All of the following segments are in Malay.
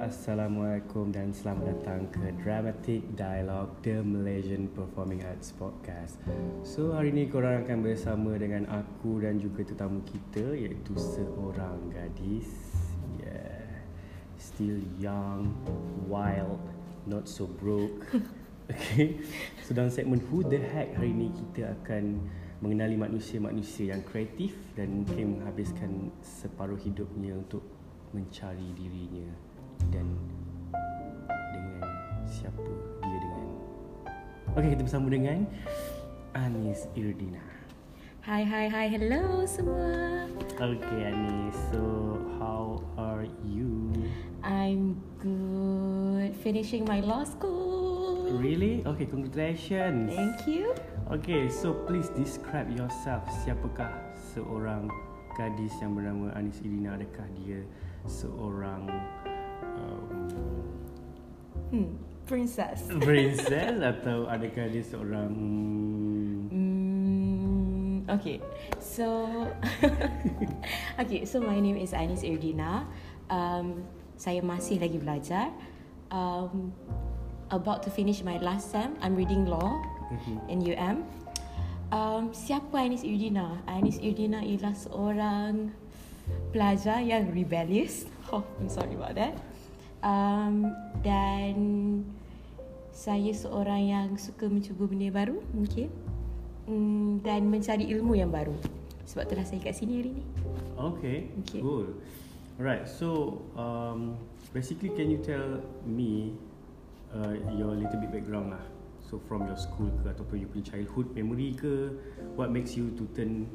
Assalamualaikum dan selamat datang ke Dramatic Dialogue The Malaysian Performing Arts Podcast. So hari ini korang akan bersama dengan aku dan juga tetamu kita iaitu seorang gadis. Yeah. Still young, wild, not so broke. Okay. So dalam segmen Who the Heck hari ini kita akan mengenali manusia-manusia yang kreatif dan mungkin menghabiskan separuh hidupnya untuk mencari dirinya dan dengan siapa dia dengan. Okey, kita bersama dengan Anis Irdina. Hai hai hai hello semua. Okay, Anis. So, how are you? I'm good. Finishing my law school. Really? Okay, congratulations. Thank you. Okay, so please describe yourself. Siapakah seorang gadis yang bernama Anis Irdina? Adakah dia seorang Hmm, princess. princess atau adakah dia seorang Hmm, okay. So Okay, so my name is Anis Irdina. Um, saya masih lagi belajar. Um, about to finish my last sem. I'm reading law in UM. Um, siapa Anis Irdina? Anis Irdina ialah seorang pelajar yang rebellious. Oh, I'm sorry about that. Um, dan saya seorang yang suka mencuba benda baru mungkin. Hmm, dan mencari ilmu yang baru. Sebab itulah saya kat sini hari ni. Okay, Okay. cool. Alright, so um, basically can you tell me uh, your little bit background lah? So from your school ke ataupun you punya childhood memory ke, what makes you to turn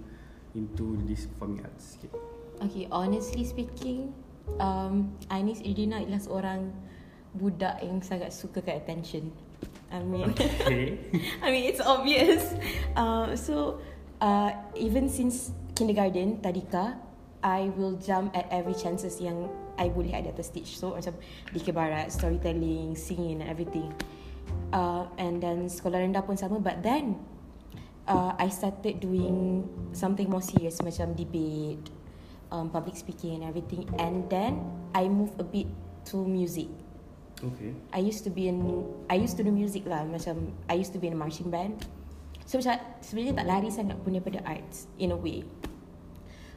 into this performing arts sikit? Okay, honestly speaking, um, Anis Irdina ialah seorang budak yang sangat suka kat attention. I mean, Okay. I mean it's obvious. Uh, so uh, even since kindergarten, tadika, I will jump at every chances yang I boleh ada atas stage. So macam DK Barat, storytelling, singing and everything. Uh, and then sekolah rendah pun sama. But then uh, I started doing something more serious macam debate, um, public speaking and everything. And then I move a bit to music. Okay. I used to be in I used to do music lah macam I used to be in a marching band. So macam sebenarnya tak lari sangat pun daripada arts in a way.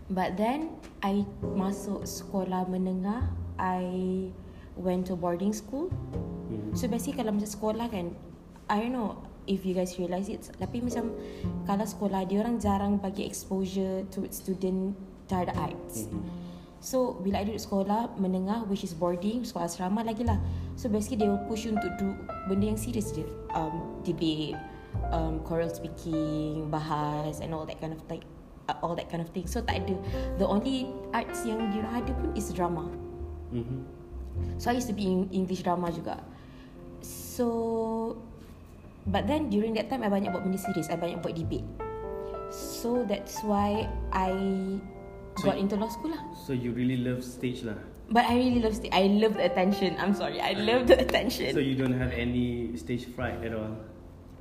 But then I masuk sekolah menengah, I went to boarding school. Hmm. So basically kalau macam sekolah kan, I don't know if you guys realise it, tapi macam kalau sekolah dia orang jarang bagi exposure to student terhadap arts. Mhm. So bila I duduk sekolah menengah which is boarding sekolah asrama lagi lah. So basically they will push you untuk do benda yang serius je. Um, debate, um, choral speaking, bahas and all that kind of thing. Uh, all that kind of thing. So tak ada. The only arts yang dia ada pun is drama. Mhm. So I used to be in English drama juga. So but then during that time I banyak buat benda serius. I banyak buat debate. So that's why I So got into law school lah. So you really love stage lah. But I really love sta- I love the attention. I'm sorry. I love the attention. So you don't have any stage fright at all?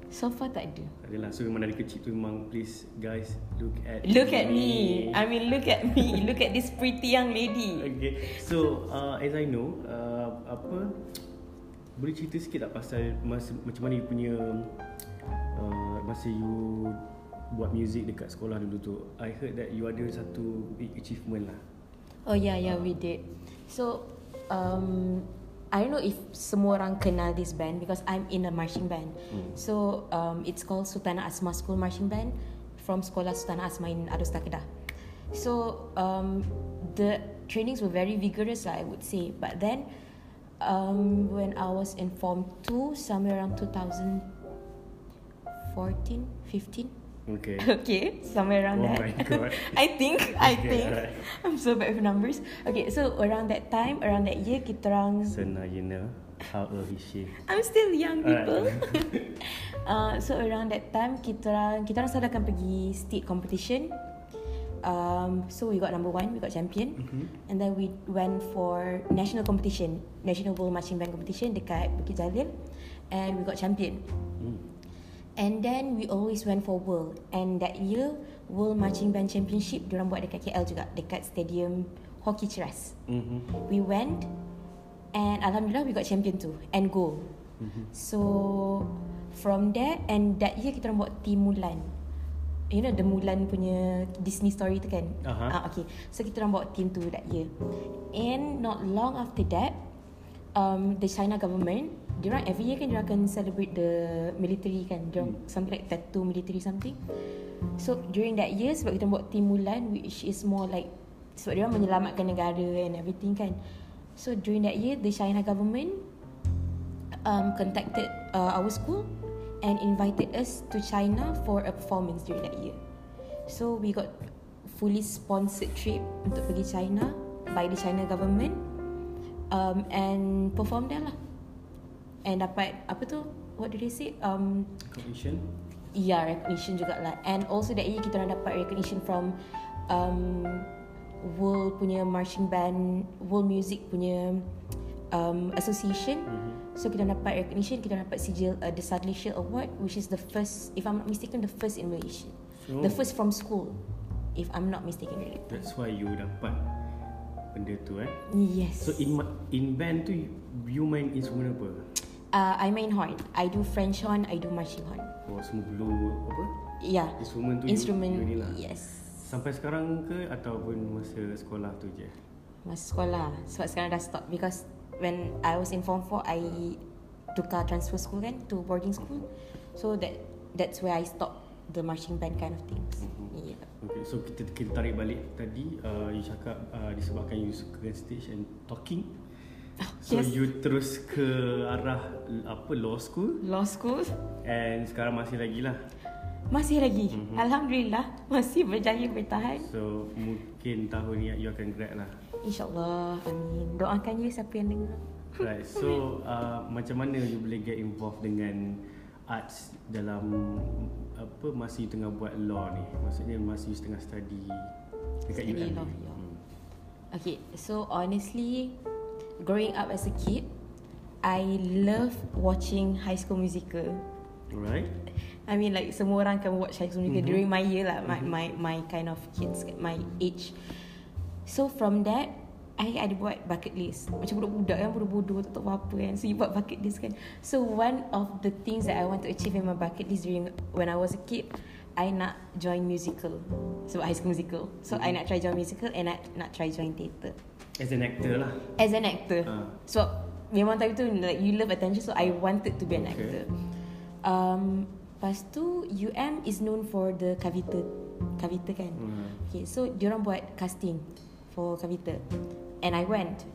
So far tak ada. Tak adalah. So memang dari kecil tu memang please guys look at Look at me. I mean look at me. Look at this pretty young lady. Okay. So uh, as I know, uh, apa boleh cerita sikit tak pasal masa, macam mana you punya uh, masa you buat music dekat sekolah dulu tu. I heard that you ada satu big achievement lah. Oh yeah, yeah, we did. So, um, I don't know if semua orang kenal this band because I'm in a marching band. Hmm. So, um, it's called Sultana Asma School Marching Band from Sekolah Sultana Asma in Adus Kedah. So, um, the trainings were very vigorous, lah, I would say. But then, um, when I was in Form 2, somewhere around 2014, 15, Okay. okay, somewhere around Oh that. my God. I think, I Okay, think. alright. I'm so bad with numbers. Okay, so around that time, around that year, kita orang, Senayana, how old is she? I'm still young people. Alright. uh, so around that time, kita orang, kita orang selalu akan pergi state competition. Um, so we got number one, we got champion, Mhm. and then we went for national competition, national world marching band competition dekat Bukit Jalil, and we got champion. Hmm. And then we always went for world. And that year, World Marching Band Championship, diorang buat dekat KL juga, dekat Stadium Hockey Ceras. Mhm. We went And Alhamdulillah we got champion too and gold. Mhm. So from there and that year kita orang buat team Mulan. You know the Mulan punya Disney story tu kan? Aha. Ah okay. So kita orang buat team tu that year. And not long after that, um, the China government, dia orang every year kan dia akan celebrate the military kan, dia orang something like tattoo military something. So during that year sebab kita buat team Mulan which is more like sebab dia orang menyelamatkan negara and everything kan. So during that year the China government um, contacted uh, our school and invited us to China for a performance during that year. So we got fully sponsored trip untuk pergi China by the China government um, and perform there lah. And dapat apa tu? What did they say? Um, Recognition. yeah, recognition jugalah. And also that year kita orang dapat recognition from um, World punya marching band, World Music punya um, association. Mhm. So kita dapat recognition, kita dapat sijil uh, the Sadly Shield Award which is the first, if I'm not mistaken, the first in Malaysia. So The first from school, if I'm not mistaken really. that's why you dapat benda tu eh. Yes. So in in band tu you- you main instrumen apa? Uh, I main horn. I do French horn, I do marching horn. Oh semua blue apa? Yeah. Instrumen tu Instrument, you, you lah. yes. Sampai sekarang ke ataupun masa sekolah tu je? Masa sekolah Sebab sekarang dah stop Because when I was in form 4 I tukar transfer school kan To boarding school So that That's where I stop The marching band kind of things Mhm. yeah. Okay, so kita kita tarik balik tadi uh, you cakap uh, disebabkan you suka stage and talking. So yes. you terus ke arah apa law school Law school and sekarang masih lagi lah. Masih lagi Mhm. Alhamdulillah Masih berjaya bertahan So mungkin tahun ni you akan grad lah. InsyaAllah Amin Doakan je siapa yang dengar Right. So uh, macam mana you boleh get involved dengan arts dalam apa masa you tengah buat law ni? Maksudnya masa you tengah study dekat Study UM law, ni. ya. Hmm. Okay, so honestly, growing up as a kid, I love watching High School Musical. Alright. I mean, like semua orang can watch High School Musical Mhm. during my year lah, my, Mhm. my my kind of kids, my age. So from that, I ada buat bucket list. Macam budak-budak yang bodoh-bodoh tak tahu apa kan. So you buat bucket list kan. So one of the things that I want to achieve in my bucket list during when I was a kid, I nak join musical. So high school musical. So I nak try join musical and I nak try join theatre. As an actor lah. As an actor. Ah. So memang time tu like you love attention so I wanted to be an Okay. actor. Um lepas tu UM is known for the Kavita Kavita kan. Hmm. Okay, so diorang buat casting for Kavita. And I went.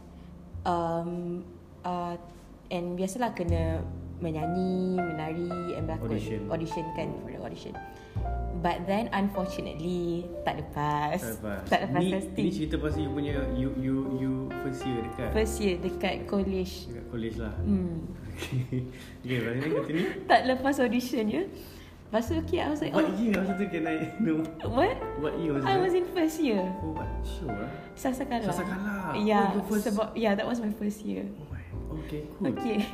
Um uh and biasalah kena menyanyi, menari and berlakon. Audition. Audition kan for the audition. But then unfortunately tak lepas. Tak lepas. Tak lepas ni, casting. Ni cerita pasal you punya you you you first year dekat First year dekat college. dekat college lah. Hmm. Okay. okay, lepas ni kata ni. Tak lepas audition ya. Lepas tu okay, I was like, What oh, year masa tu can I know? what? What year was I that? was in first year. Oh, what show ah? Sasakala. Sasakala. Yeah, Oh, first- sebab yeah, that was my first year. Oh my. Okay, cool. Okay.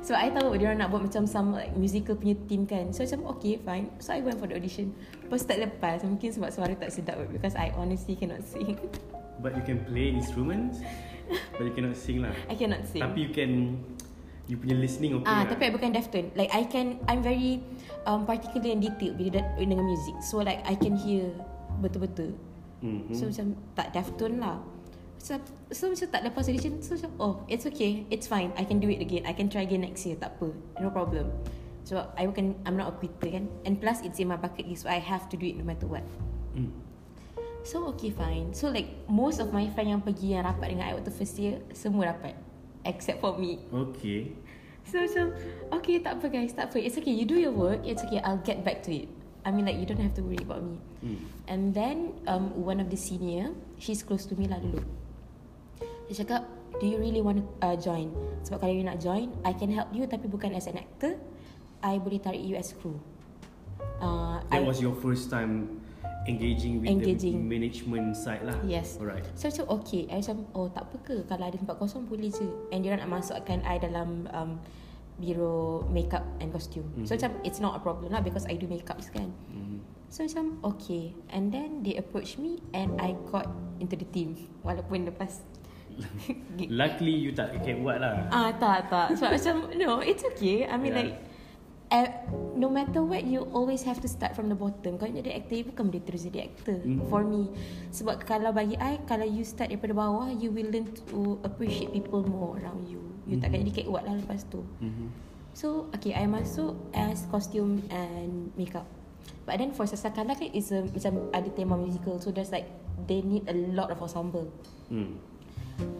So I tahu dia orang nak buat macam some like musical punya team kan. So macam okay fine. So I went for the audition. Lepas tak lepas. Mungkin sebab suara tak sedap because I honestly cannot sing. But you can play instruments, but you cannot sing lah. I cannot sing. Tapi you can, you punya listening okay Ah, lah. tapi I bukan deaf tone. Like I can, I'm very um, particular and detailed bila dengan music. So like I can hear betul-betul. Mm-hmm. So macam tak deaf tone lah. So, so macam tak lepas audition So macam oh it's okay It's fine I can do it again I can try again next year Tak apa No problem. So I can I'm not a quitter kan? And plus it's in my bucket list So I have to do it no matter what. Mm. So okay fine. So like most of my friend yang pergi Yang rapat dengan I waktu first year Semua rapat. Except for me. Okay. So macam Okay tak apa guys Tak apa. It's okay you do your work It's okay I'll get back to it. I mean like you don't have to worry about me. Mm. And then um, one of the senior, she's close to me lah dulu. Dia cakap, do you really want to uh, join? Sebab kalau you nak join, I can help you tapi bukan as an actor. I boleh tarik you as crew. Uh, That I, was your first time engaging with Engaging. the management side lah. Yes. Alright. So macam okay I macam Oh tak apa ke Kalau ada tempat kosong boleh je And dia nak masukkan I dalam um, Biro makeup and costume mm-hmm. So Mhm. macam It's not a problem lah Because I do makeup kan Mm. So macam okay And then they approach me And I got into the team Walaupun lepas Luckily you tak kek buat lah. Ah tak tak. Sebab macam No it's okay. I mean Yeah. like uh, No matter what You always have to start from the bottom. Kau jadi actor you Bukan boleh terus jadi actor Mhm. For me. Sebab kalau bagi I Kalau you start daripada bawah You will learn to Appreciate people more around you. You takkan jadi buat lah lepas tu. Mhm. So okay I masuk As costume and makeup. But then for Sasakala kan Is a Macam ada tema musical. So there's like They need a lot of ensemble. Hmm.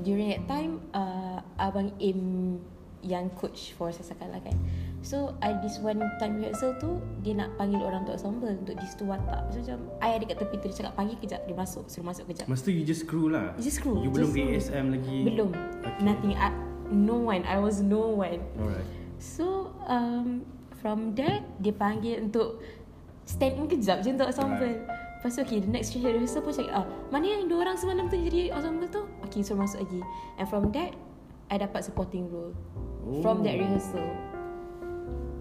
During that time uh, abang Im yang coach for Sasakala kan. So I this one time rehearsal tu dia nak panggil orang untuk ensemble untuk di situ watak. So macam I ada kat tepi tu dia cakap panggil kejap. Dia masuk suruh masuk kejap. Masa tu you just crew lah. Just crew, You belum just ASM lagi. Belum. Okay. nothing. I, no one. I was no one. Alright. So um, from that dia panggil untuk stand in kejap je untuk ensemble Lepas tu okay, the next rehearsal pun cakap ah, Mana yang dua orang semalam tu jadi ensemble tu Okay, suruh masuk lagi. And from that I dapat supporting role. Oh. From that rehearsal.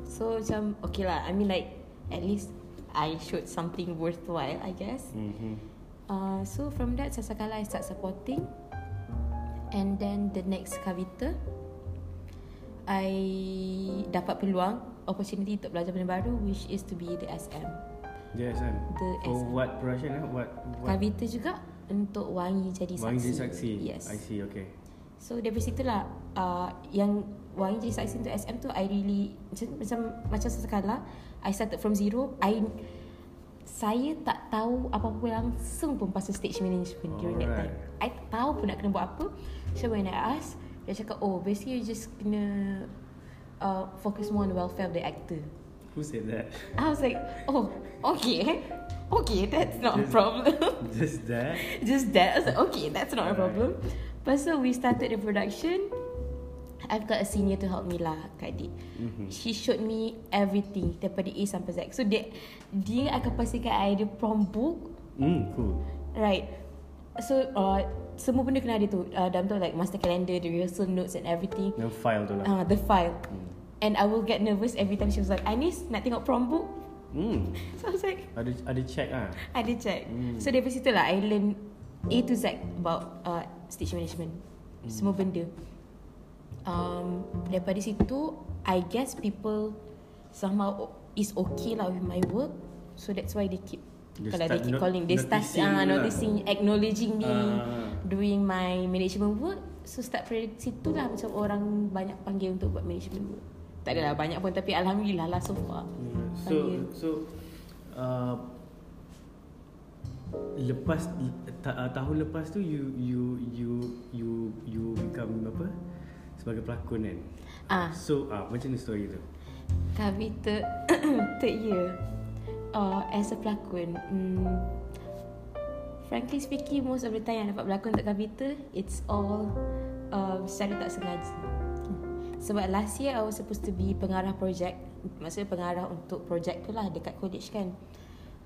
So macam Okay lah. I mean like At least I showed something worthwhile I guess. Mhm. uh, So from that Sasakala I start supporting. And then the next Kavita I dapat peluang Opportunity untuk belajar benda baru Which is to be the SM JSM The For SM. what production eh? What, what? Kavita juga Untuk wangi jadi saksi Wangi jadi saksi Yes I see okay So dari situ lah uh, Yang wangi jadi saksi untuk SM tu I really Macam macam, macam sesekala I started from zero I saya tak tahu apa-apa langsung pun pasal stage management during that time. I tak tahu pun nak kena buat apa. So when I ask, dia cakap, oh basically you just kena uh, focus more on the welfare of the actor. Who said that? I was like, oh, okay. Okay, that's not a Just- problem. Just that? Just that. I was like, okay, that's not a Alright. problem. Lepas tu, we started the production. I've got a senior to help me lah, Kak Dik. Mhm. She showed me everything daripada A sampai Z. So, dia, dia akan pastikan I ada prom book. Hmm, cool. Right. So, uh, semua benda kena ada tu. Uh, dalam tu like master calendar, the rehearsal notes and everything. Yang file tu lah. Uh, the file. Hmm. And I will get nervous every time she was like, Anis, nak tengok prom book? Hmm. So, I was like, Ada ada check ah. I did check. Hmm. So dari situ lah I learn A to Z about uh, stage management. Hmm. Semua benda. Um, daripada situ I guess people somehow is okay lah with my work. So that's why they keep They kalau they keep calling they start noticing uh, you lah. noticing acknowledging me Ah. doing my management work. So start dari situ lah macam orang banyak panggil untuk buat management work. Tak adalah banyak pun tapi alhamdulillah lah so far. Hmm. So Panggil. so uh, lepas ta, uh, tahun lepas tu you you you you you become apa sebagai pelakon kan Ah, so ah uh, macam ni story tu Kavita third year uh, as a pelakon. Hmm, frankly speaking, most of the time yang dapat berlakon untuk Kavita, it's all uh, secara tak sengaja. Sebab last year I was supposed to be pengarah projek Maksudnya pengarah untuk projek tu lah dekat college kan.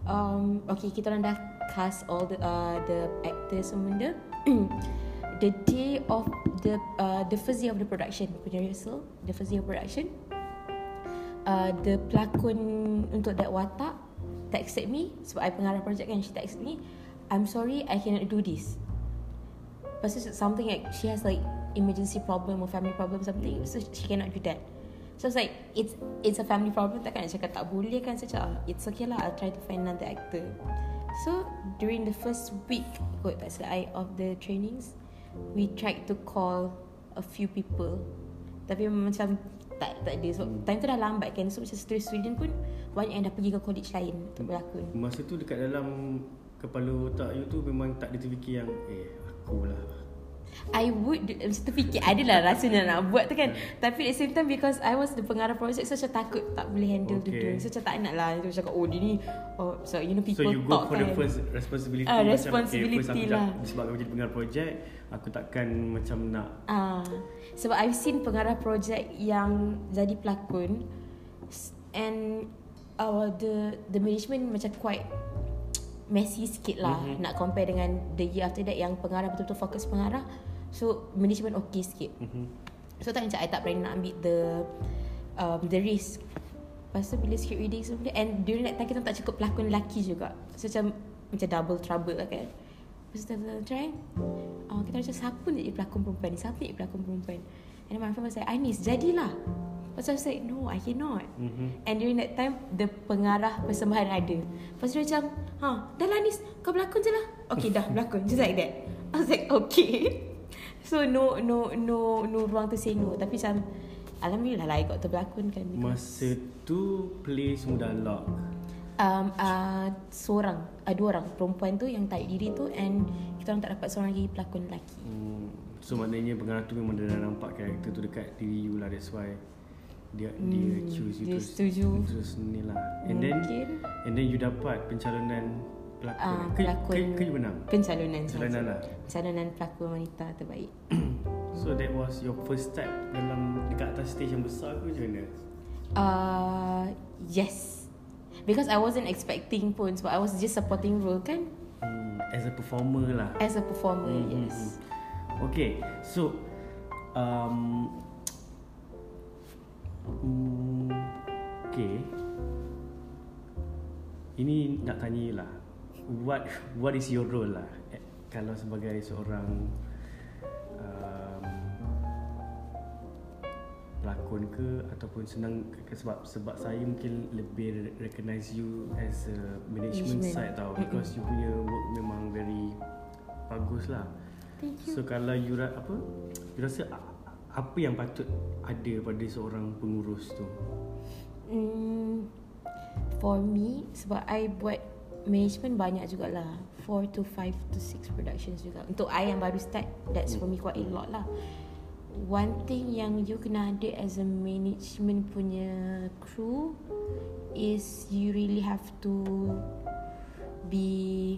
Um, Okay kita orang dah cast all the uh, the actors semua The day of the uh, the first day of the production. Punya rehearsal The first day of production. Uh, The pelakon untuk that watak texted me. Sebab I pengarah projek kan She texted me. I'm sorry I cannot do this. Lepas tu something like She has like Emergency problem Or family problem something So she cannot do that. So it's like It's it's a family problem Takkan? Nak cakap tak boleh kan? So cakap "Ah, It's okay lah I'll try to find another actor. So During the first week Kot tak silap I Of the trainings We tried to call A few people. Tapi memang macam tak, tak ada. So, Time tu dah lambat kan? So macam student-student pun Banyak yang dah pergi ke college lain Untuk berlakon. Masa tu dekat dalam kepala otak you tu memang tak ada terfikir yang eh aku lah I would do- Macam tu fikir Adalah rasanya nak buat tu kan. Tapi at the same time Because I was the pengarah project So macam takut Tak boleh handle okay. Tu So macam tak nak lah. Dia cakap oh dia ni oh, So you know So people you go talk for kan. the first responsibility Ah, macam, responsibility okay, first lah. aku, Sebab aku jadi pengarah projek Aku takkan macam nak. Ah, Sebab I've seen pengarah projek Yang jadi pelakon And uh, The The management macam quite Messy sikit lah Mhm. Nak compare dengan The year after that Yang pengarah betul-betul fokus pengarah. So management okay sikit. Mm-hmm. So tak macam I tak berani nak ambil the um, The risk. Lepas tu bila script reading semua And during that time kita tak cukup pelakon lelaki juga. So macam Macam double trouble lah kan. Lepas tu kita try uh, Kita macam siapa nak jadi pelakon perempuan ni? Siapa nak jadi pelakon perempuan? And then my friend was like Anis jadilah Lepas tu I like no I cannot. Mhm. And during that time The pengarah persembahan ada. Lepas tu dia macam Ha dah lah Anis Kau berlakon je lah. Okay dah berlakon. Just like that. I was like okay. So no no no no ruang to say no Tapi macam Alhamdulillah lah I got to berlakon kan. Masa tu play semua dah lock. um, uh, seorang, uh, dua orang. Perempuan tu yang tarik diri tu and kita orang tak dapat seorang lagi pelakon lelaki. Hmm. So maknanya pengarah tu memang dah nampak karakter tu dekat diri you lah That's why Dia dia Hmm, choose you dia terus, setuju. Terus ni lah And then Mungkin And then you dapat pencalonan pelakon ke, pelakon ke, ke you menang? pencalonan Pencalonan sahaja. lah Pencalonan pelakon wanita terbaik. So that was your first step dalam dekat atas stage yang besar ke macam mana? Uh, yes. Because I wasn't expecting pun sebab I was just supporting role kan Hmm, as a performer lah. as a performer. Hmm, yes. hmm. Okay, so um, hmm, okay. Ini nak tanya lah, what what is your role lah? Eh, Kalau sebagai seorang um, pelakon ke ataupun senang ke, sebab sebab saya mungkin lebih recognize you as a management, Management. side tau because you punya work memang very bagus lah. Thank you. So kalau you ra- apa you rasa apa yang patut ada pada seorang pengurus tu? Hmm, for me sebab I buat management banyak jugalah. 4 to 5 to 6 productions juga. Untuk I yang baru start that's for me quite a lot lah. One thing yang you kena ada as a management punya crew is you really have to be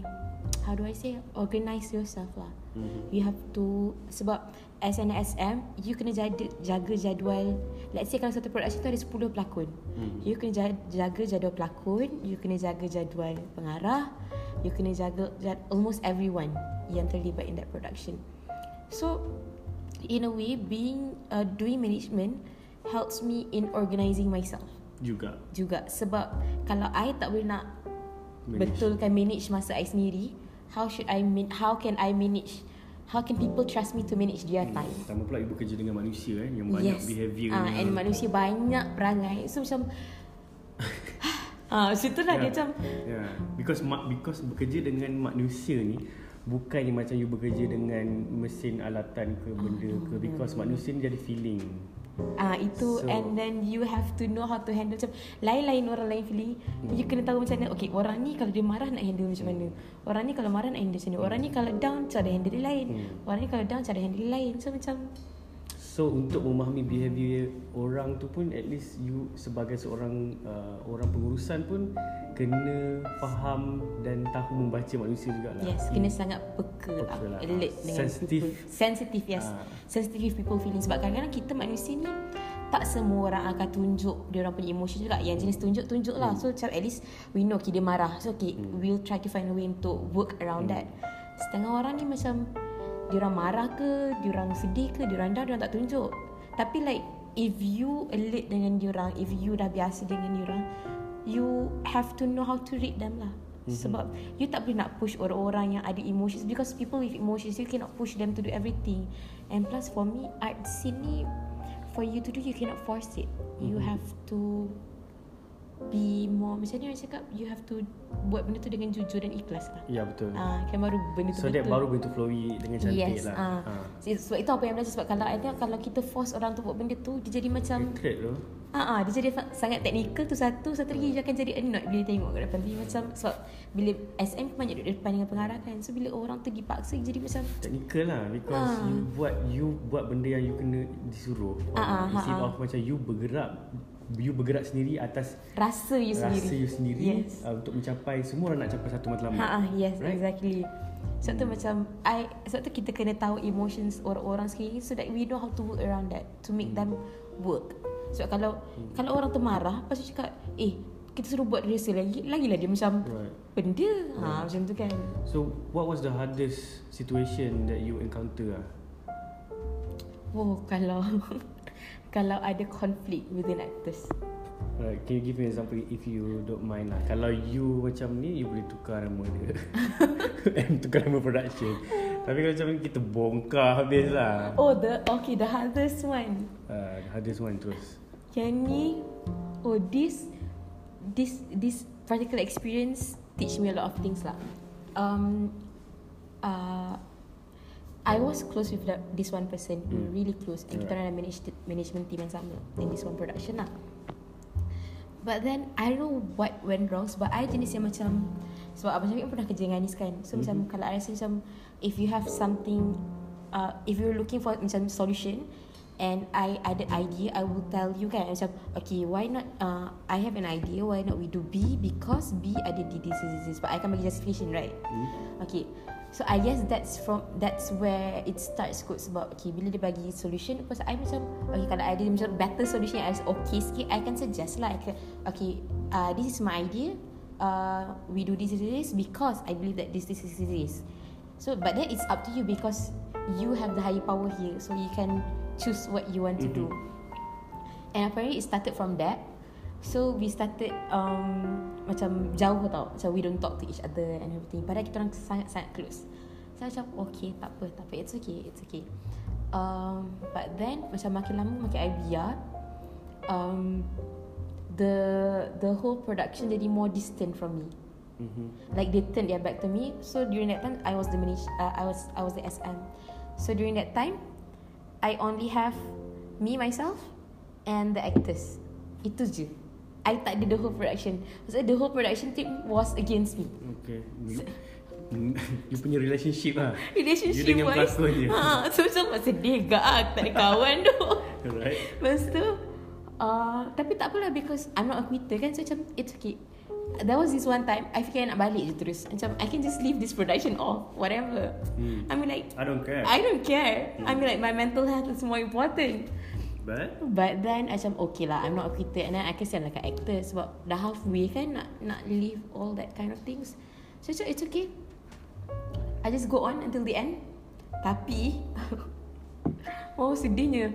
how do I say organize yourself lah Mm-hmm. You have to Sebab As an SM You kena jaga, jaga jadual Let's say kalau satu production tu ada 10 pelakon Hmm. You kena jaga, jaga jadual pelakon You kena jaga jadual pengarah You kena jaga jad, Almost everyone Yang terlibat in that production So In a way Being uh, Doing management Helps me in organising myself Juga Juga Sebab Kalau I tak boleh nak Manage. betulkan manage masa I sendiri how should I man- how can I manage how can people trust me to manage their time? Tambah pula ibu kerja dengan manusia kan yang banyak behaviour. Ah, and manusia banyak perangai. So macam ah situ lah dia macam. Yeah. Because because bekerja dengan manusia ni bukannya macam you bekerja dengan mesin alatan ke benda ke. Because manusia ni jadi feeling. Ah itu So- so, and then you have to know how to handle macam lain-lain orang lain feeling. Hmm. You kena tahu macam mana. Okay, orang ni kalau dia marah nak handle macam mana. Orang ni kalau marah nak handle macam mana. Orang ni kalau down cara handle dia lain. Hmm. Orang ni kalau down cara handle dia lain. So macam So untuk memahami behaviour orang tu pun at least you sebagai seorang uh, orang pengurusan pun kena faham dan tahu membaca manusia jugalah. yes, kena sangat peka lah. Peka lah. Alert dengan sensitive. people. Sensitive, yes. Ah. Sensitive people feeling. Sebab kadang-kadang kita manusia ni tak semua orang akan tunjuk dia orang punya emotion juga. Yang jenis tunjuk, tunjuk lah. So macam at least we know okay, dia marah. So okay, we'll try to find a way untuk work around that. Setengah orang ni macam dia orang marah ke, dia orang sedih ke, dia orang down, dia orang tak tunjuk. Tapi like if you alert dengan dia orang, if you dah biasa dengan dia orang, you have to know how to read them lah. Mm-hmm. Sebab you tak boleh nak push orang-orang yang ada emotions because people with emotions you cannot push them to do everything. And plus for me art scene ni for you to do you cannot force it. You Mhm. have to be more macam ni orang cakap you have to buat benda tu dengan jujur dan ikhlas lah. Ya betul. Ah, kan baru benda tu so that betul. baru bentuk flowy dengan cantik yes, lah. ah. Ah. Sebab itu apa yang belajar sebab kalau I tengok kalau kita force orang tu buat benda tu dia jadi macam Hatred tu. Ah, ah, dia jadi sangat teknikal tu satu Satu lagi dia akan jadi annoyed bila tengok kat depan Dia macam Sebab bila SM banyak duduk depan dengan pengarah kan So bila orang tu dipaksa jadi macam Technical lah because Ah. you buat you buat benda yang you kena disuruh. Ah, ah, Instead ah, ah. of macam you bergerak you bergerak sendiri atas Rasa you rasa sendiri you sendiri Yes uh, untuk mencapai semua orang nak capai satu matlamat. Ha ah, yes Right? right? exactly. Sebab tu macam I sebab tu kita kena tahu emotions orang-orang sekeliling so that we know how to work around that to make them work. Sebab kalau Hmm. kalau orang tu marah lepas tu cakap eh kita suruh buat rehearsal lagi lagilah dia macam Right. benda ha macam tu kan. So what was the hardest situation that you encounter ah? Oh kalau kalau ada conflict within actors. Alright, can you give me an example if you don't mind lah. Kalau you macam ni, you boleh tukar nama dia. And tukar nama production. Tapi kalau macam ni, kita bongkar habis lah. Oh the okay the hardest one. Uh, hardest one terus. Yang ni oh this this this particular experience teach me a lot of things lah. Um uh I was close with that, this one person, Hmm. really close. And kita Alright. orang ada manage management team yang sama in this one production lah. But then I don't know what went wrong sebab I jenis yang macam sebab Abang Syafiq pun pernah kerja dengan Anis kan. So mm-hmm. macam kalau I rasa macam if you have something uh, if you're looking for macam solution and I ada idea I will tell you kan macam okay why not uh, I have an idea why not we do B because B ada di this, this, this but I akan bagi justification right Hmm? Okay So I guess that's from That's where it starts kot Sebab okay Bila dia bagi solution Because I macam Okay kalau ada macam better solution Yang okay sikit I can suggest lah. I can, Okay uh, This is my idea uh, We do this, this, this Because I believe that this, this, this, this, So but then it's up to you Because You have the higher power here So you can Choose what you want to do. And apparently it started from that So we started um, Macam jauh tau. Macam we don't talk to each other And everything. Padahal kita orang sangat-sangat close. So macam okay tak apa Tak apa. It's okay It's okay. Um, But then Macam makin lama makin I biar um, The The whole production Jadi more distant from me. Mm-hmm. like they turned their back to me. So during that time i was the manage uh, i was i was the sm so during that time i only have me myself and the actors. Itu je i tak ada the whole production so the whole production team was against me Okay. You, you punya relationship lah. relationship You dengan wise pelakon je. ha, so macam sedih gak ah, tak ada kawan tu Alright. Lepas tu uh, Tapi tak apalah Because I'm not a quitter kan So macam It's okay There was this one time I fikir nak balik je terus Macam I can just leave this production off Whatever Hmm. I mean like I don't care. I don't care I mean like My mental health is more important But? But then Macam okay lah I'm not a quitter And then I kesian like an actor Sebab dah halfway kan Nak nak leave all that kind of things. So it's okay. I just go on until the end. Tapi Oh sedihnya.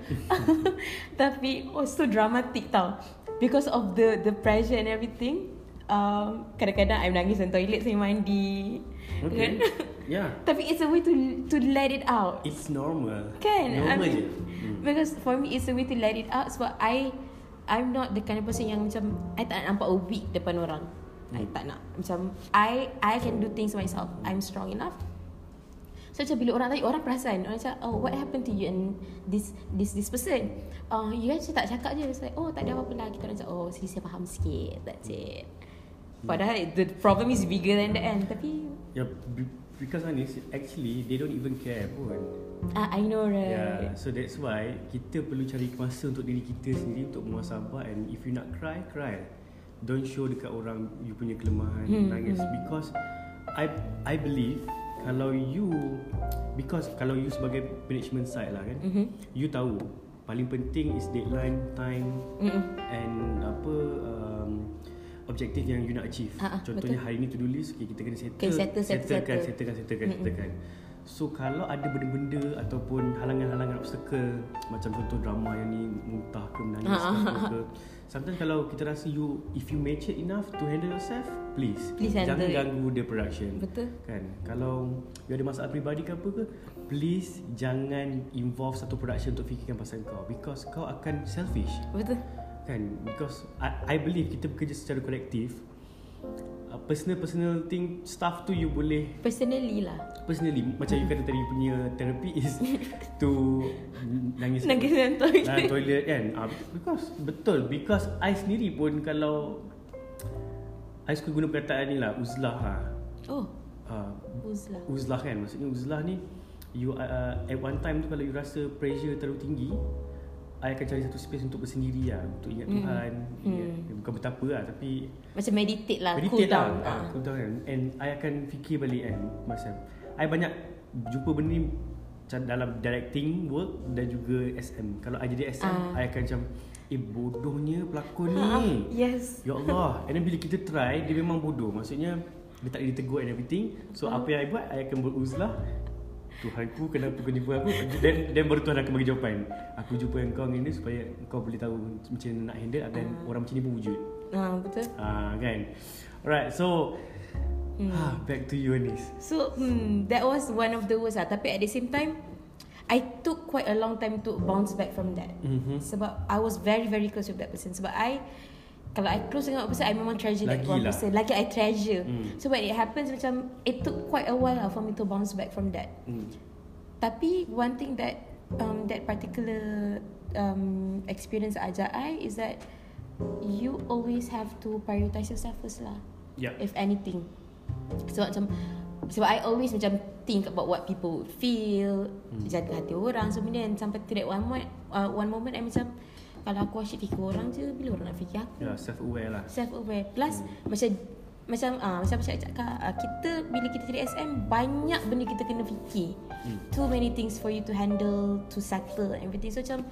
Tapi Oh so dramatic tau. Because of the the pressure and everything um, Kadang-kadang I menangis dalam toilet Saya mandi okay. Yeah. Tapi it's a way to to let it out. It's normal. Kan? Normal I mean, je. Hmm. Because for me It's a way to let it out Sebab I I'm not the kind of person yang macam I tak nak nampak a weak depan orang. I Hmm. tak nak. Macam I I can do things myself. I'm strong enough. So macam bila orang tanya Orang perasan. Orang macam Oh what happened to you And this This this person? Uh, You guys tak cakap je. It's like Oh tak ada apa-apa lah. Kita orang macam Oh sini saya faham sikit. That's it. Padahal the problem is bigger than that kan Tapi Yeah, be- because honest, actually they don't even care pun. uh, I know Yeah, right so that's why kita perlu cari masa untuk diri kita sendiri untuk muasabah and if you nak cry, cry. Don't show dekat orang you punya kelemahan, Hmm, nangis hmm. because I I believe kalau you because kalau you sebagai management side lah kan, Mhm. you tahu paling penting is deadline, time Mm-mm. and apa um, objektif yang you nak achieve. Ah, Contohnya hari ni to do list, okay, kita kena settle, Okay, settle, settle, settlekan, settle. settlekan, settlekan, settlekan. So kalau ada benda-benda ataupun halangan-halangan obstacle macam contoh drama yang ni muntah ke menangis Ah, ke. Sometimes kalau kita rasa you if you mature enough to handle yourself, please, Please handle jangan it. ganggu the production. Betul Kan Kalau You ada masalah peribadi ke apa ke Please Jangan involve satu production Untuk fikirkan pasal kau Because kau akan selfish Betul Kan? Because I, I believe Kita bekerja secara kolektif. Uh, Personal-personal thing Stuff tu you boleh Personally lah. Personally Macam you kata tadi you punya Therapy is To Nangis Nangis dalam toilet Dalam toilet. kan? Uh, Because Betul. Because I sendiri pun Kalau I suka guna perkataan ni lah Uzlah lah. Oh. Uh, Uzlah. uzlah kan? Maksudnya uzlah ni you uh, at one time tu kalau you rasa pressure terlalu tinggi I akan cari satu space untuk bersendiri lah untuk ingat Mm. Tuhan ingat, Mm. bukan betapa lah tapi Macam meditate lah meditate Cool down. Lah ah, cool down. Kan and I akan fikir balik kan macam I banyak jumpa benda ni dalam directing work dan juga SM kalau I jadi SM Ah. I akan macam eh bodohnya pelakon Ah, ni Yes. Ya Allah. And then bila kita try Dia memang bodoh. Maksudnya Dia tak ditegur and everything. So Ah. apa yang I buat I akan beruzlah Tuhanku kenapa kau jumpa aku Dan dan baru Tuhan akan bagi jawapan Aku jumpa kau hari ni Supaya kau boleh tahu Macam mana nak handle Dan orang macam ni pun wujud Ah betul. Ah kan Alright so Hmm. ah, Back to you Anis So hmm, that was one of the worst lah. Tapi at the same time, I took quite a long time to bounce back from that. Mhm. Sebab I was very very close with that person. Sebab I kalau I close dengan one person, I memang treasure that one Lagilah. person. Lagi I treasure. Hmm. So when it happens, macam it took quite a while lah for me to bounce back from that. hmm. Tapi one thing that um, that particular um, experience ajar I is that you always have to prioritize yourself first lah. Yep If anything. Sebab macam sebab I always macam think about what people would feel, hmm. jaga hati orang so benda and sampai to that one moment, uh, one moment I macam kalau aku asyik fikir orang je bila orang nak fikir aku? Ya self aware lah. Self aware plus hmm. macam macam ah macam macam cakap ah, kita bila kita jadi SM banyak benda kita kena fikir. Hmm. too many things for you to handle to settle everything. So macam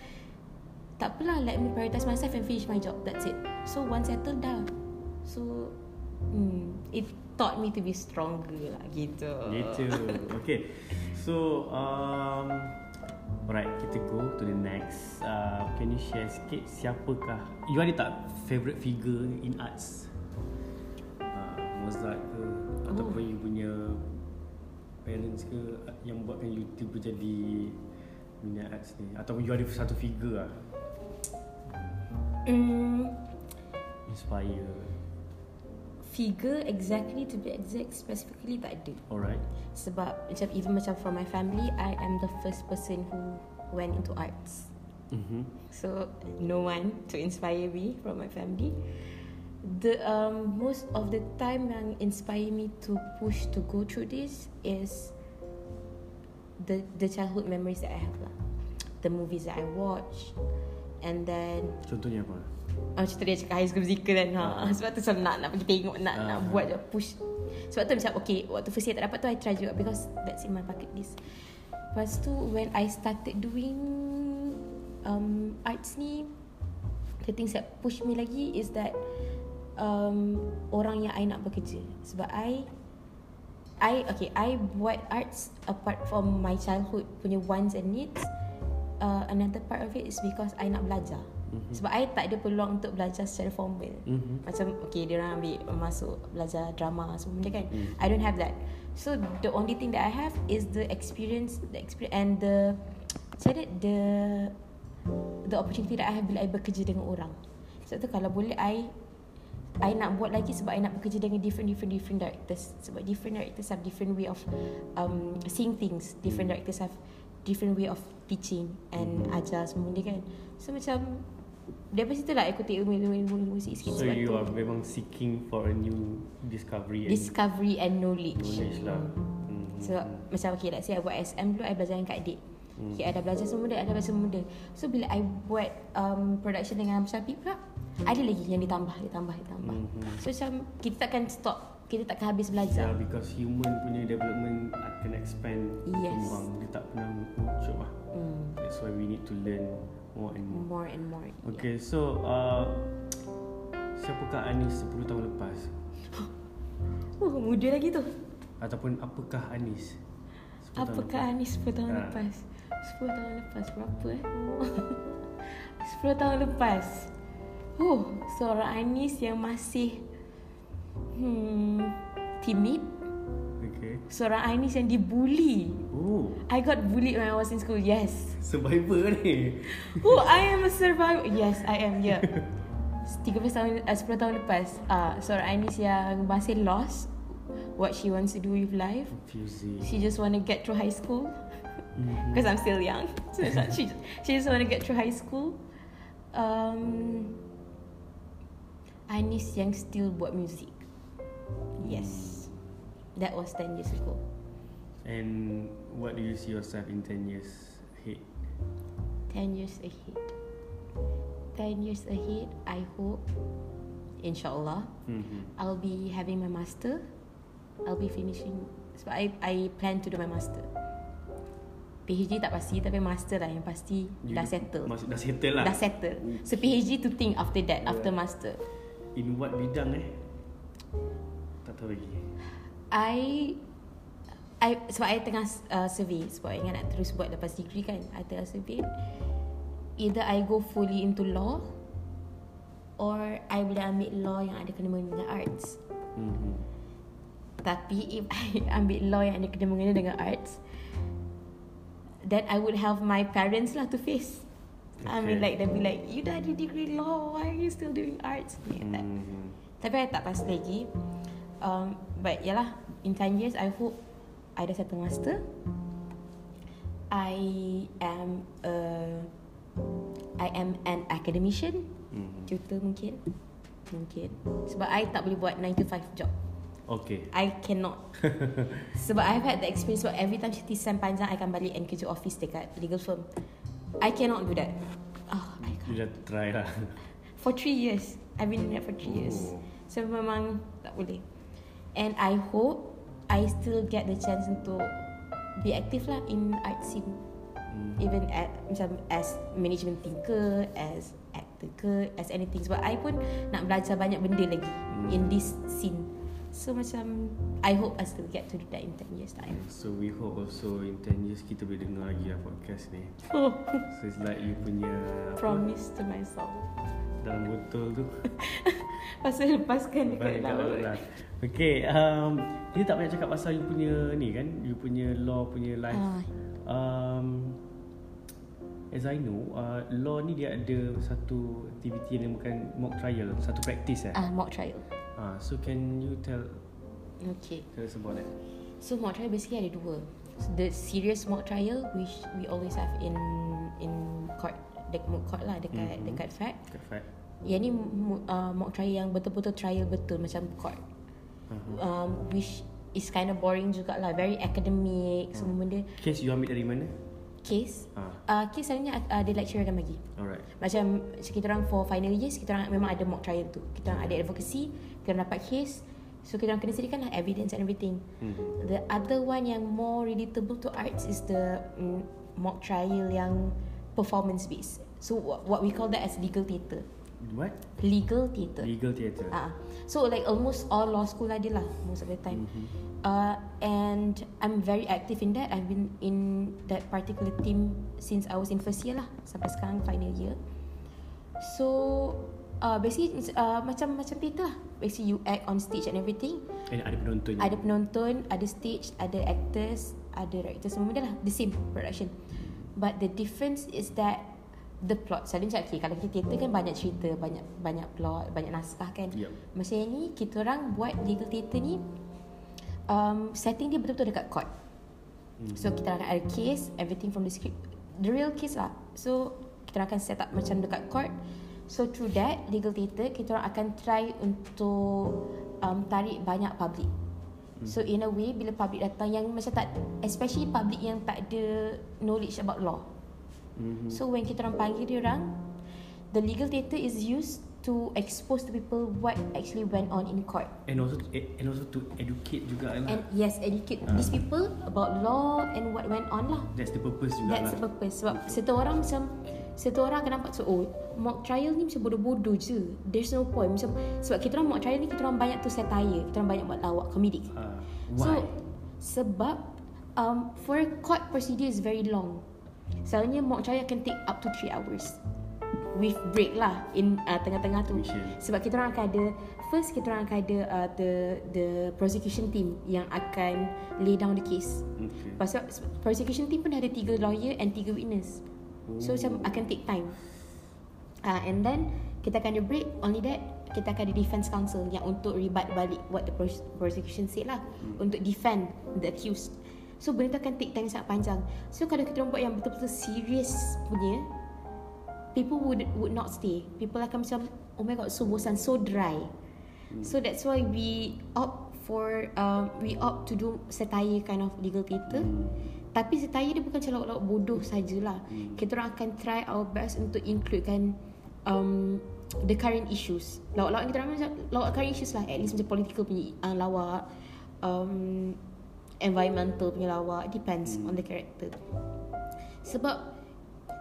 tak apalah let me prioritize myself and finish my job. That's it. So once settled dah. So hmm, it taught me to be stronger lah gitu. Gitu. Okay. So um, Alright kita go to the next. Uh, Can you share sikit Siapakah You ada tak Favourite figure in arts? Uh, Mozart ke Oh. Ataupun you punya Parents ke Yang buatkan you tiba jadi Minat arts ni? Ataupun you ada satu figure lah? Hmm, Inspire figure exactly to be exact specifically tak ada Alright Sebab macam even macam from my family I am the first person who went into arts mm-hmm. So no one to inspire me from my family The um, most of the time yang inspire me to push to go through this is the the childhood memories that I have lah. The movies that I watch and then Contohnya apa? Ah, macam tadi dia cakap high school musical kan ha. Sebab tu macam nak, nak pergi tengok Nak, nak Ah. buat je push Sebab tu macam okay Waktu first year tak dapat tu I try juga Because that's in my bucket list Lepas tu when I started doing um, Arts ni The things that push me lagi Is that um, Orang yang I nak bekerja Sebab I I okay I buat arts apart from my childhood punya wants and needs. Uh, another part of it is because I nak belajar. Mm-hmm. Sebab I tak ada peluang untuk belajar secara formal. Mhm. Macam okay dia orang ambil masuk belajar drama semua benda kan. Mm. I don't have that. So the only thing that I have is the experience, the experience and the saya ada the the opportunity that I have bila I bekerja dengan orang. Sebab tu kalau boleh I I nak buat lagi sebab I nak bekerja dengan different different different directors sebab different directors have different way of um, seeing things different directors have different way of teaching and ajar semua benda kan so macam daripada situ lah aku take ilmu ilmu sikit So you tu are memang seeking for a new discovery and discovery and knowledge, knowledge lah. Hmm. Mm. So macam okay let's say I buat SM dulu I belajar dengan Kak Adik Okay, I dah belajar semua benda, I dah belajar semua benda So bila I buat um, production dengan Syafiq pula Ada lagi yang ditambah, ditambah, ditambah Mhm. So macam kita takkan stop Kita takkan habis belajar Yeah, because human punya development akan expand Yes. kembang. Dia tak pernah ucup lah. hmm. That's why we need to learn more and more. More and more Okay, so uh, siapakah Anis 10 tahun lepas? Oh muda lagi tu Ataupun apakah Anis 10 tahun Apakah lepas? Anis 10 tahun Ha. lepas 10 tahun lepas berapa eh 10 tahun lepas Oh Seorang Anis yang masih Hmm Timid Okay. Seorang Anis yang dibuli. Oh, I got bullied when I was in school Yes. Survivor ni. Oh I am a survivor? Yes I am yeah. 13 tahun uh, 10 tahun lepas uh, Seorang Anis yang masih lost What she wants to do with life. Confusing. She just want to get through high school. Mhm. Because I'm still young. So she, she just want to get through high school. Um, Anis yang still buat music. Yes That was 10 years ago And what do you see yourself in 10 years ahead? 10 years ahead 10 years ahead I hope InsyaAllah Mhm. I'll be having my master I'll be finishing Sebab I, I plan to do my master PhD tak pasti Tapi master lah yang pasti You- Dah settle Maksud dah settle lah. Dah settle So PhD to think after that After Yeah. master In what bidang eh? Tak tahu lagi. I I, sebab I tengah uh, survey sebab I ingat nak terus buat lepas degree kan I tengah survey either I go fully into law or I boleh ambil law yang ada kena mengena dengan arts Mhm. tapi if I ambil law yang ada kena mengena dengan arts then I would have my parents lah to face I mean Okay. like they'll be like you dah ada degree law why are you still doing arts Mhm. Tapi I tak pasti lagi um, But yalah In 10 years I hope I dah settle master. I am a I am an academician. Mhm. Tutor mungkin. Mungkin. Sebab I tak boleh buat 9 to 5 job. Okay. I cannot. Sebab I've had the experience Sebab every time cuti sem panjang I akan balik and kerja office dekat legal firm. I cannot do that. Oh, I can't. You dah try lah. For three years. I've been in that for three years. Oh. So memang tak boleh. And I hope I still get the chance untuk Be active lah in art scene Hmm. Even at, macam as management team ke As actor ke As anything Sebab I pun nak belajar banyak benda lagi Hmm. In this scene So macam I hope I still get to do that in 10 years time So we hope also in 10 years kita boleh dengar lagi lah podcast ni. So it's like you punya apa, Promise to myself dalam botol tu. Pasal lepaskan dekat laut lah. Okay, um, kita tak banyak cakap pasal you punya ni kan, you punya law punya life. Ah. Um, as I know, uh, law ni dia ada satu aktiviti yang bukan mock trial, satu practice eh. Ah, mock trial Ah, so can you tell Okay tell us about that? So mock trial basically ada dua. So, the serious mock trial which we always have in in court dek mock court lah dekat Mhm. dekat fact. Kat fact. Yang ni uh, mock trial yang betul-betul trial betul macam court. Uh-huh. Um, which is kind of boring jugalah, very academic Hmm. semua benda. Case you ambil dari mana? Case Ah, uh, case selalunya uh, ada lecturer akan bagi. alright. Macam kita orang for final years kita orang memang ada mock trial tu. Kita orang ada advocacy, kita orang dapat case. So kita orang kena sediakan lah evidence and everything. Hmm. The other one yang more relatable to arts is the mm, mock trial yang performance based. So what, what we call that as legal theatre. What? Legal theatre. Legal theatre. Ah, so like almost all law school ada lah most of the time. Mhm. Uh, and I'm very active in that. I've been in that particular team since I was in first year lah sampai sekarang final year. So uh, basically uh, macam macam theatre lah. Basically you act on stage and everything. And ada penonton. Ada penonton, ada stage, ada actors, ada director semua benda lah. The same production. But the difference is that the plot. Selalu macam okay, kalau kita theatre kan banyak cerita, banyak banyak plot, banyak naskah kan. Macam yang ni kita orang buat legal theatre ni um, setting dia betul-betul dekat court. Mhm. So kita akan ada case, everything from the script, the real case lah. So kita akan set up macam dekat court. So through that legal theatre kita orang akan try untuk um, tarik banyak public. So in a way bila public datang yang macam tak especially public yang tak ada knowledge about law. Mhm. So when kita orang panggil dia orang the legal theatre is used to expose to people what actually went on in court. And also to, and also to educate juga lah. And yes, educate Ah. these people about law and what went on lah. That's the purpose juga That's the lah. purpose. Sebab satu orang macam satu orang akan nampak so oh mock trial ni macam bodoh-bodoh je. There's no point. Macam sebab kita orang mock trial ni kita orang banyak tu satire, kita orang banyak buat lawak komedik. Ah, So why? sebab um, for a court procedure is very long. Selalunya mock trial akan take up to 3 hours. With break lah in uh, tengah-tengah tu. Sebab kita orang akan ada first kita orang akan ada uh, the the prosecution team yang akan lay down the case. Okay. Pasal prosecution team pun ada tiga lawyer and tiga witness. So macam akan take time. Uh, and then kita akan ada break only that kita akan ada defense counsel yang untuk rebut balik what the pros- prosecution said lah untuk defend the accused. So benda tu akan take time sangat panjang. So kalau kita orang buat yang betul-betul serious punya people would would not stay. People akan macam oh my god so bosan so dry. So that's why we opt for um, we opt to do satire kind of legal theatre. Hmm. Tapi satire dia bukan macam lawak-lawak bodoh sajalah. Hmm. Kita orang akan try our best untuk includekan um, the current issues. Lawak-lawak kita orang macam lawak current issues lah. At least macam political punya uh, lawak. Um, environmental punya lawak. Depends Hmm. on the character. Sebab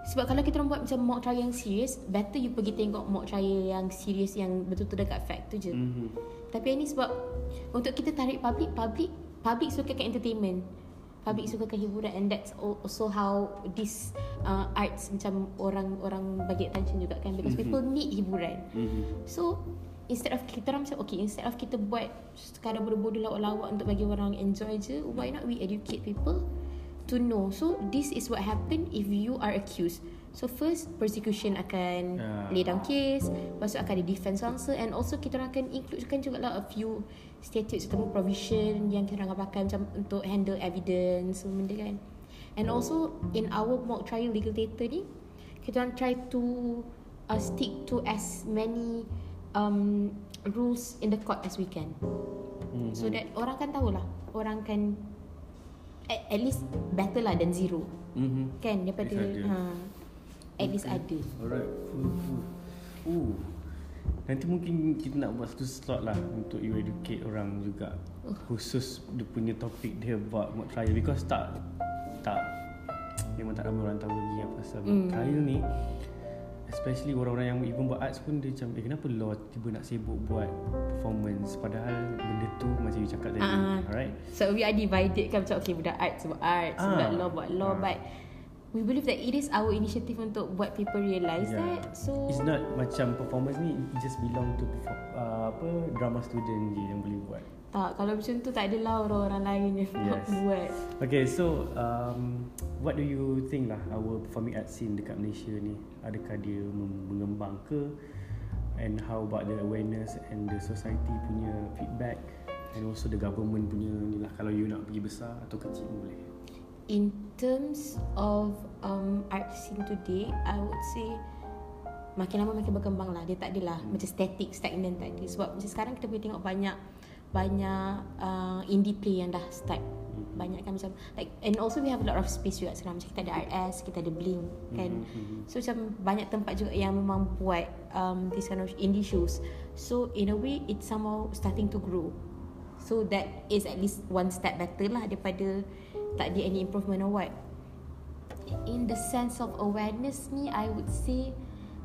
sebab kalau kita orang buat macam mock trial yang serious, better you pergi tengok mock trial yang serious yang betul-betul dekat fact tu je. Mhm. Tapi yang ni sebab untuk kita tarik public, public public suka kat entertainment. public sukakan hiburan and that's al- also how this uh, arts macam orang orang bagi attention juga kan because Mhm. people need hiburan Mhm. so instead of kita orang macam okay instead of kita buat sekadar bodoh-bodoh lawak-lawak untuk bagi orang enjoy je why not we educate people to know? So this is what happen if you are accused. So first persecution akan Yeah. lay down case lepas tu akan ada defense counsel and also kita orang akan includekan juga lah a few statutes atau provision yang kita orang akan pakai macam untuk handle evidence semua benda kan. And also in our mock trial legal theatre ni kita orang try to uh, stick to as many um, rules in the court as we can Mhm. so that orang kan tahulah orang kan at, at least better lah than zero Mhm. kan daripada At least ada. ha, at least ada Alright. Cool, cool. Ooh. Nanti mungkin kita nak buat satu slot lah untuk you educate orang juga khusus dia punya topik dia buat mock trial because tak tak memang tak ramai orang tahu lagi apa pasal mock Mm. trial ni especially orang-orang yang even buat arts pun dia macam eh kenapa law tiba nak sibuk buat performance padahal benda tu macam you cakap tadi Ah. alright So we are divided kan macam okay budak arts buat arts, Ah. budak law buat law Ah. but we believe that it is our initiative untuk buat people realise Yeah. that. So It's not macam performance ni it just belong to uh, apa drama student je yang boleh buat tak kalau macam tu tak adalah orang-orang lain yang nak Yes. buat. Okay, so um, what do you think lah our performing arts scene dekat Malaysia ni? Adakah dia mengembang ke? And how about the awareness and the society punya feedback and also the government punya ni lah kalau you nak pergi besar atau kecil pun boleh. In terms of um, art scene today, I would say makin lama makin berkembang lah. Dia tak adalah hmm. macam static, stagnant tak ada. Sebab macam sekarang kita boleh tengok banyak banyak uh, indie play yang dah start. Banyak kan macam like and also we have a lot of space juga sekarang. Macam kita ada RS, kita ada Blink kan. Mhm. So macam banyak tempat juga yang memang buat um, this kind of indie shows. So in a way it's somehow starting to grow. So that is at least one step better lah daripada tak ada any improvement or what. In the sense of awareness ni, I would say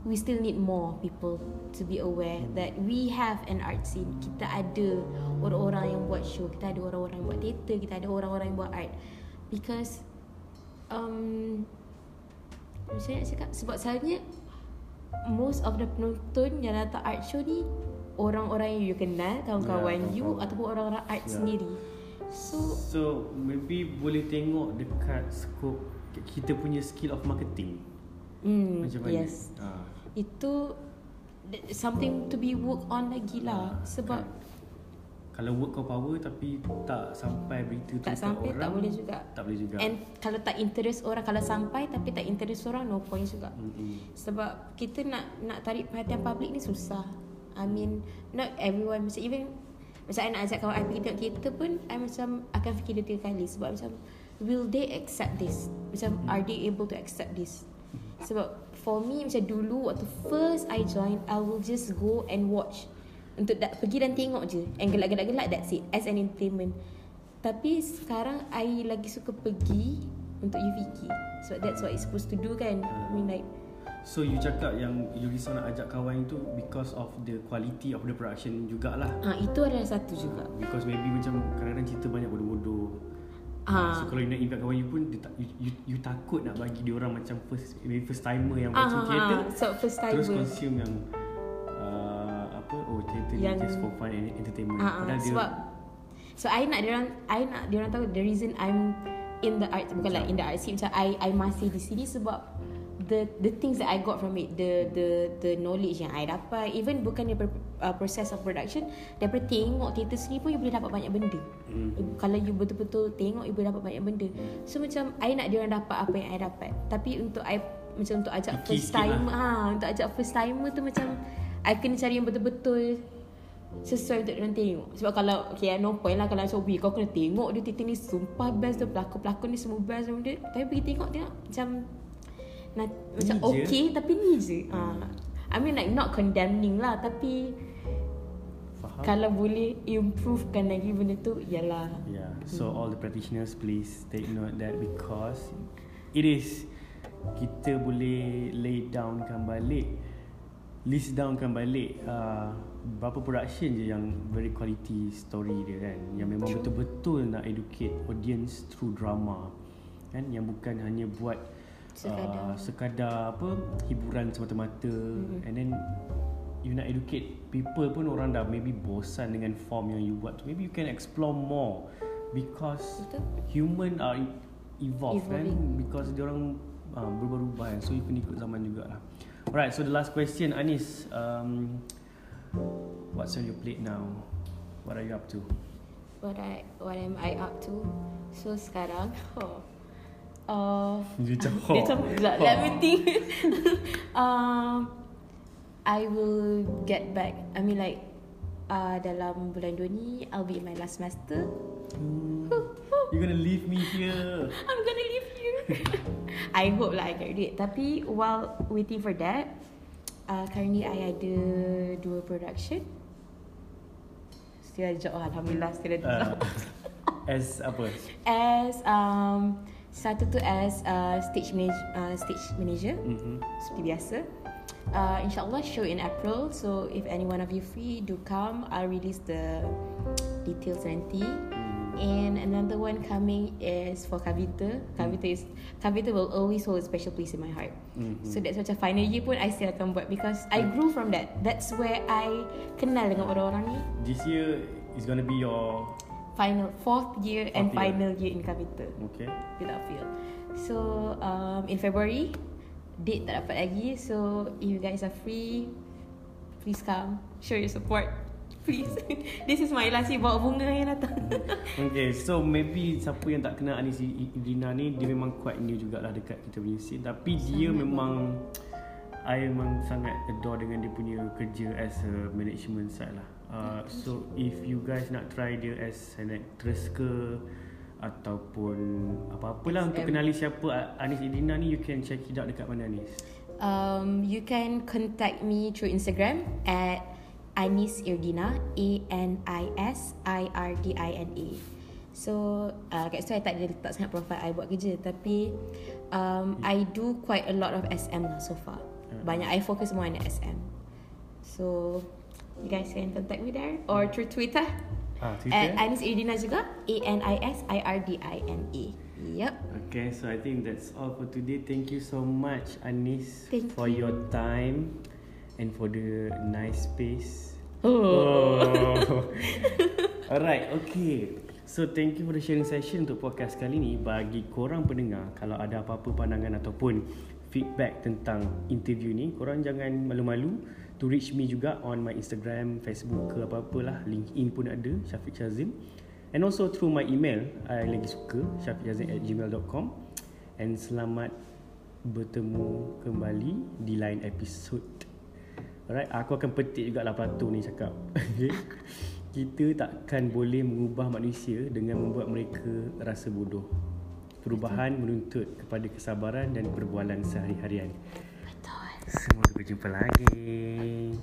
we still need more people to be aware that we have an art scene. Kita ada orang-orang yang buat show, kita ada orang-orang yang buat theatre, kita ada orang-orang yang buat art. Because um, macam nak cakap Sebab selalunya Most of the penonton Yang datang art show ni Orang-orang yang you kenal Kawan-kawan Ya, you kawan-kawan. Ataupun orang-orang art Ya. sendiri So So maybe boleh tengok dekat scope kita punya skill of marketing. Hmm, Macam mana? Yes Ah. Itu th- Something to be work on lagi lah Ah, Sebab kan. kalau work kau power tapi tak sampai berita tu Tak sampai, orang, tak boleh juga. Tak boleh juga. And kalau tak interest orang Kalau sampai Tapi tak interest orang No point juga Mm-mm. Sebab kita nak nak tarik perhatian public ni susah. I mean not everyone macam even macam I nak ajak kawan I pergi tengok teater pun I macam akan fikir dua tiga kali sebab macam will they accept this? Macam are they able to accept this? Sebab for me macam dulu waktu first I join I will just go and watch untuk da- pergi dan tengok je and gelak-gelak-gelak that's it as an entertainment. Tapi sekarang I lagi suka pergi untuk UVK sebab that's what it's supposed to do kan. I mean like So you cakap yang you risau nak ajak kawan tu because of the quality of the production jugalah. Ah itu adalah satu juga. Because maybe macam kadang-kadang cerita banyak bodoh-bodoh. Ah. So kalau you nak invite kawan you pun dia tak, you, you, you takut nak bagi dia orang macam first maybe first timer yang macam ah, theater. ah. So first Terus timer. consume yang uh, apa oh theater Yang- just for fun and entertainment. Dia sebab so I nak dia orang I nak dia orang tahu the reason I'm in the art bukan like in the art scene macam I I masih di sini sebab the the things that I got from it the the the knowledge yang I dapat even bukan daripada uh, process of production daripada tengok teater sendiri pun you boleh dapat banyak benda. Hmm. kalau you betul-betul tengok you boleh dapat banyak benda. So macam I nak dia orang dapat apa yang I dapat. Tapi untuk I macam untuk ajak Fikir first sikit lah. ha untuk ajak first timer tu macam I kena cari yang betul-betul sesuai untuk orang tengok. Sebab kalau okay no point lah kalau macam "Weh, kau kena tengok dia titik ni sumpah best tu pelakon-pelakon ni semua best semua dia. Tapi pergi tengok tengok macam nak, macam je. okay tapi ni je ha. I mean like not condemning lah tapi faham. kalau boleh improvekan lagi benda tu ialah Yeah. So all the practitioners please take note that because it is kita boleh lay downkan balik list downkan balik uh, berapa production je yang very quality story dia kan yang memang betul-betul nak educate audience through drama kan yang bukan hanya buat Sekadar. uh, sekadar apa hiburan semata-mata. Mm-hmm. and then you nak educate people pun orang dah maybe bosan dengan form yang you buat tu. Maybe you can explore more because Betul. human are evolve kan? Because dia orang uh, berubah-ubah kan? So you kena ikut zaman jugalah. Alright so the last question Anis. Um, what's on your plate now? What are you up to? What I what am I up to? So sekarang, oh, uh, dia macam dia macam let, me think. um, I will get back. I mean like uh, dalam bulan dua ni, I'll be in my last semester. Hmm, you're gonna leave me here I'm gonna leave here. I hope lah I graduate. Tapi while waiting for that, uh, currently I ada dua production. Still ada job. Alhamdulillah still ada job. uh, as apa as um satu tu as uh, stage manager uh, stage manager. Mm-hmm. seperti biasa. Uh, InsyaAllah show in April. So if any one of you free Do come. I'll release the Details nanti. And another one coming Is for Kavita. Kavita is Kavita will always hold a special place in my heart. Mhm. So that's macam final year pun I still akan buat Because I grew from that. That's where I Kenal dengan orang-orang ni. This year is gonna be your Final Fourth year and Fourth year. final year in Kavita okay without fail. So um, in February, date tak dapat lagi. So if you guys are free, please come. Show your support. Please. This is my last year bawa bunga yang datang. Okay, so maybe siapa yang tak kenal Anis I- Idrina ni Dia memang quite new jugalah dekat kita punya scene Tapi dia memang I memang sangat adore dengan dia punya kerja as a management side lah uh, So if you guys nak try dia as an actress ke Ataupun apa-apalah untuk SM. kenali siapa Anis Idrina ni You can check it out dekat mana Anis Um, you can contact me through Instagram at Anis Irdina A N I S I R D I N A. So uh, kat situ I tak ada letak sangat profile I buat kerja tapi um, I do quite a lot of SM lah so far. Banyak I focus more on SM. So you guys can contact me there or through Twitter Ah, at Twitter Anis Irdina juga A N I S I R D I N A. Yep. Okay, so I think that's all for today. Thank you so much, Anis, Thank for you. your time and for the nice space. Oh. Oh. Alright, okay. So thank you for the sharing session untuk podcast kali ni. Bagi korang pendengar, kalau ada apa-apa pandangan ataupun feedback tentang interview ni, korang jangan malu-malu to reach me juga on my Instagram, Facebook ke apa-apalah. LinkedIn pun ada, Syafiq Shazim. And also through my email, I lagi suka, syafiqshazim at gmail.com. And selamat bertemu kembali di lain episod. Alright, aku akan petik juga lah patu ni cakap. Kita takkan boleh mengubah manusia dengan membuat mereka rasa bodoh. Perubahan menuntut kepada kesabaran dan perbualan sehari-harian. Semoga berjumpa lagi.